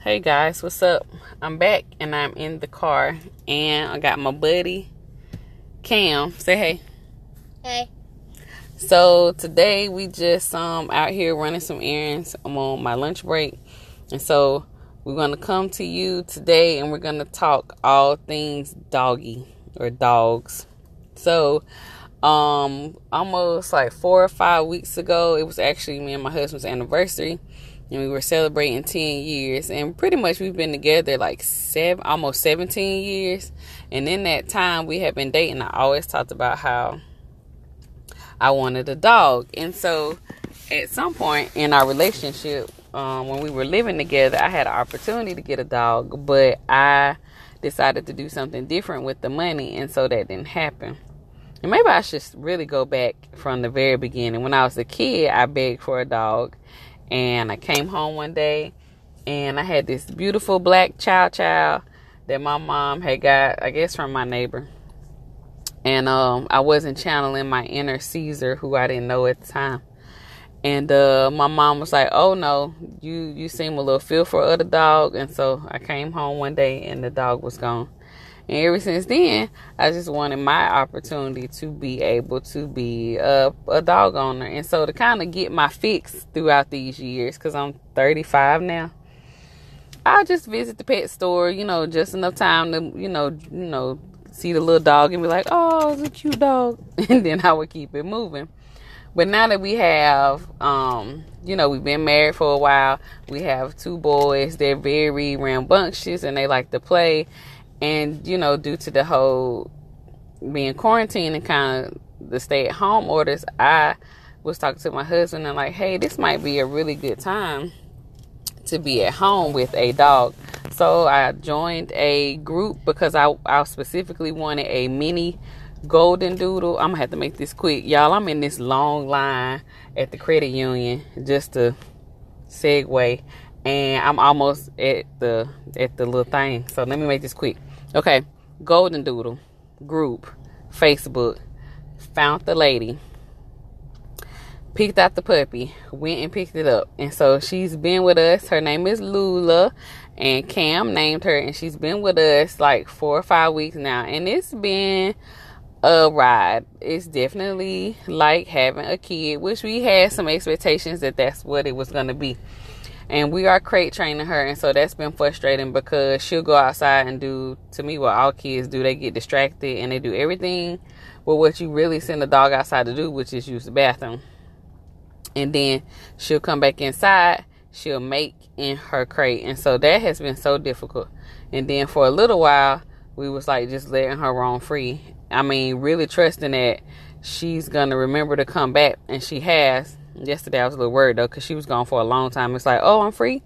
Hey guys, what's up? I'm back and I'm in the car and I got my buddy Cam. Say hey. Hey. So today we just um out here running some errands. I'm on my lunch break. And so we're gonna come to you today and we're gonna talk all things doggy or dogs. So um almost like four or five weeks ago, it was actually me and my husband's anniversary and we were celebrating 10 years and pretty much we've been together like seven almost 17 years. And in that time we have been dating. I always talked about how i wanted a dog. And so at some point in our relationship um, when we were living together i had an opportunity to get a dog but i decided to do something different with the money and so that didn't happen. And maybe i should really go back from the very beginning. When i was a kid i begged for a dog and I came home one day and I had this beautiful black chow chow that my mom had got, I guess, from my neighbor. And um, I wasn't channeling my inner Cesar, who I didn't know at the time. And uh, my mom was like, "Oh no, you you seem a little fearful of the dog." And so I came home one day and the dog was gone. And ever since then, I just wanted my opportunity to be able to be a, a dog owner. And so to kind of get my fix throughout these years, because I'm 35 now, I'll just visit the pet store, you know, just enough time to, you know, you know, see the little dog and be like, oh, it's a cute dog. And then I would keep it moving. But now that we have, um, you know, we've been married for a while, we have two boys. They're very rambunctious and they like to play and you know due to the whole being quarantined and kind of the stay at home orders i was talking to my husband and like hey this might be a really good time to be at home with a dog. So i joined a group because i, I specifically wanted a mini golden doodle. I'm gonna have to make this quick. Y'all i'm in this long line at the credit union just to segue and i'm almost at the at the little thing. So let me make this quick Okay, Golden Doodle group, Facebook, found the lady, picked out the puppy, went and picked it up. And so she's been with us. Her name is Lula, and Cam named her, and she's been with us like four or five weeks now. And it's been a ride. It's definitely like having a kid, which we had some expectations that that's what it was going to be and we are crate training her and so that's been frustrating because she'll go outside and do to me what all kids do. They get distracted and they do everything with what you really send a dog outside to do which is use the bathroom. And then she'll come back inside she'll make in her crate. And so that has been so difficult. And then for a little while we was like just letting her roam free. I mean really trusting that she's gonna remember to come back and she has Yesterday I was a little worried though because she was gone for a long time. It's like, oh, I'm free.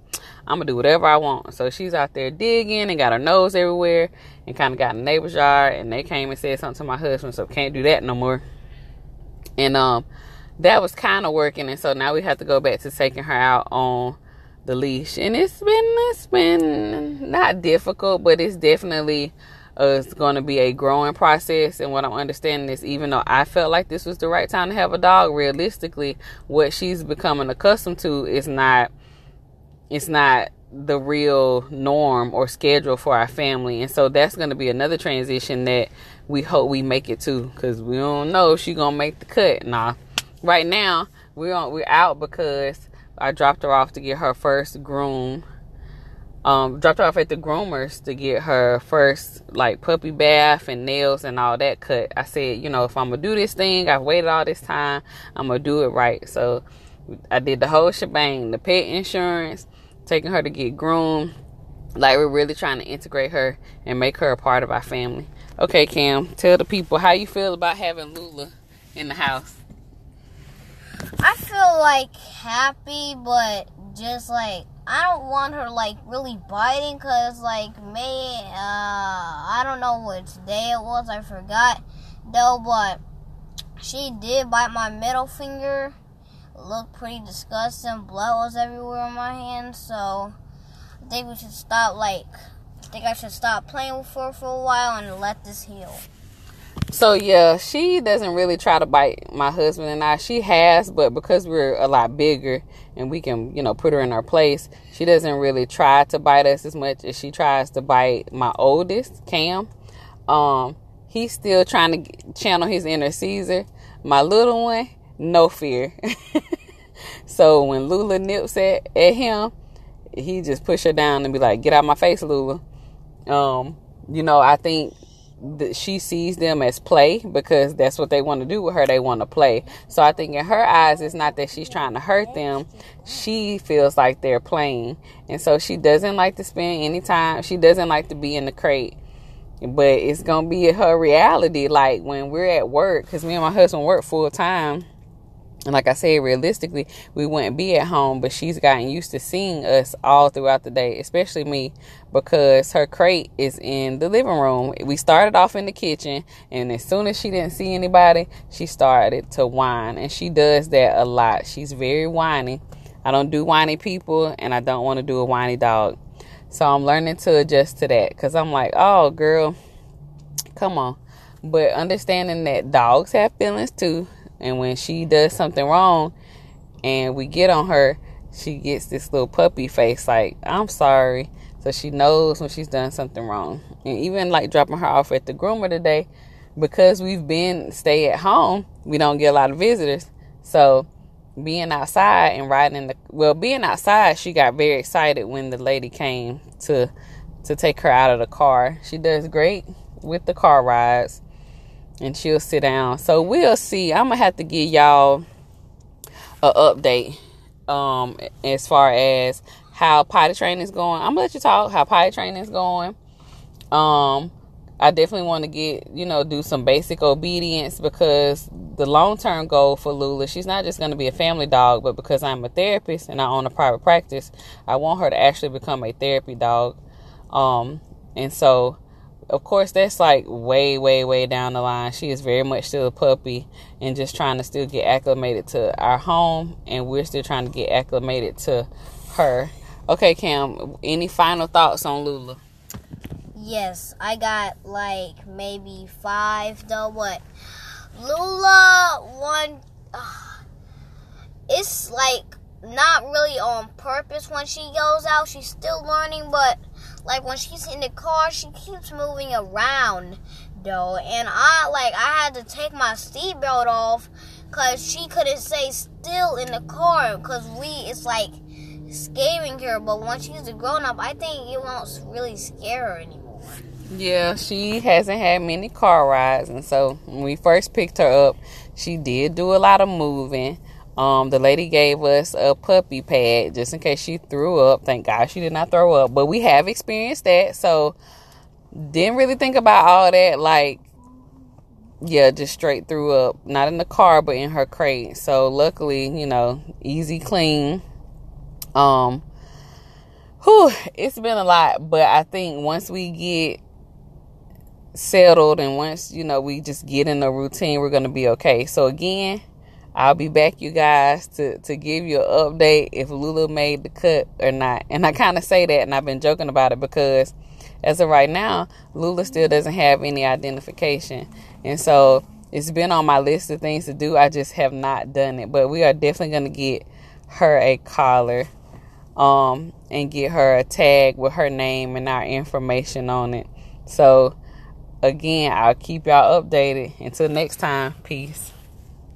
I'm gonna do whatever I want. So she's out there digging and got her nose everywhere and kind of got in the neighbor's yard. And they came and said something to my husband, so can't do that no more. And um, that was kind of working. And so now we have to go back to taking her out on the leash. And it's been it's been not difficult, but it's definitely uh, it's going to be a growing process. And what I'm understanding is, even though I felt like this was the right time to have a dog, realistically, what she's becoming accustomed to is not, it's not the real norm or schedule for our family. And so that's going to be another transition that we hope we make it to, because we don't know if she's going to make the cut. Nah, right now we're on, we're out because I dropped her off to get her first groom um, dropped her off at the groomers to get her first like puppy bath and nails and all that cut. I said, you know, if I'm gonna do this thing, I've waited all this time, I'm gonna do it right. So I did the whole shebang, the pet insurance, taking her to get groomed. Like we're really trying to integrate her and make her a part of our family. Okay, Cam, tell the people how you feel about having Lula in the house. I feel like happy, but just like I don't want her like really biting because like May uh I don't know which day it was I forgot though but she did bite my middle finger. Looked pretty disgusting blood was everywhere on my hand so I think we should stop like I think I should stop playing with her for a while and let this heal so yeah, she doesn't really try to bite my husband and I. She has, but because we're a lot bigger and we can, you know, put her in her place, she doesn't really try to bite us as much as she tries to bite my oldest, Cam. Um, he's still trying to channel his inner Cesar. My little one, no fear. so when Lula nips at, at him, he just push her down and be like, "Get out my face, Lula." Um, you know, I think she sees them as play because that's what they want to do with her. They want to play. So I think in her eyes, it's not that she's trying to hurt them. She feels like they're playing. And so she doesn't like to spend any time. She doesn't like to be in the crate. But it's going to be her reality. Like when we're at work, because me and my husband work full time and like I said, realistically, we wouldn't be at home, but she's gotten used to seeing us all throughout the day, especially me, because her crate is in the living room. We started off in the kitchen, and as soon as she didn't see anybody, she started to whine. And she does that a lot. She's very whiny. I don't do whiny people, and I don't want to do a whiny dog. So I'm learning to adjust to that because I'm like, oh, girl, come on. But understanding that dogs have feelings too and when she does something wrong and we get on her, she gets this little puppy face like, I'm sorry. So she knows when she's done something wrong. And even like dropping her off at the groomer today, because we've been stay at home, we don't get a lot of visitors. So being outside and riding in the well, being outside, she got very excited when the lady came to to take her out of the car. She does great with the car rides and she'll sit down. So we'll see. I'm gonna have to give y'all a update um as far as how potty training is going. I'm gonna let you talk how potty training is going. Um I definitely want to get, you know, do some basic obedience because the long term goal for Lula, she's not just to be a family dog, but because I'm a therapist and I own a private practice, I want her to actually become a therapy dog. Um, and so of course, that's like way, way, way down the line. She is very much still a puppy and just trying to still get acclimated to our home, and we're still trying to get acclimated to her. Okay, Cam, any final thoughts on Lula? Yes, I got like maybe five though. What? Lula, one. Uh, it's like not really on purpose when she goes out. She's still learning, but like when she's in the car, she keeps moving around though, and I like I had to take my seatbelt off because she couldn't stay still in the car because we it's like scaring her. But once she's a grown up, I think it won't really scare her anymore. Yeah, she hasn't had many car rides, and so when we first picked her up, she did do a lot of moving. Um, the lady gave us a puppy pad just in case she threw up. Thank God she did not throw up, but we have experienced that, so didn't really think about all that. Like, yeah, just straight threw up, not in the car, but in her crate. So luckily, you know, easy clean. Um, whew, it's been a lot, but I think once we get settled and once you know we just get in the routine, we're gonna be okay. So again I'll be back, you guys, to, to give you an update if Lula made the cut or not. And I kind of say that, and I've been joking about it because as of right now, Lula still doesn't have any identification. And so it's been on my list of things to do. I just have not done it. But we are definitely going to get her a collar um, and get her a tag with her name and our information on it. So, again, I'll keep y'all updated. Until next time, peace.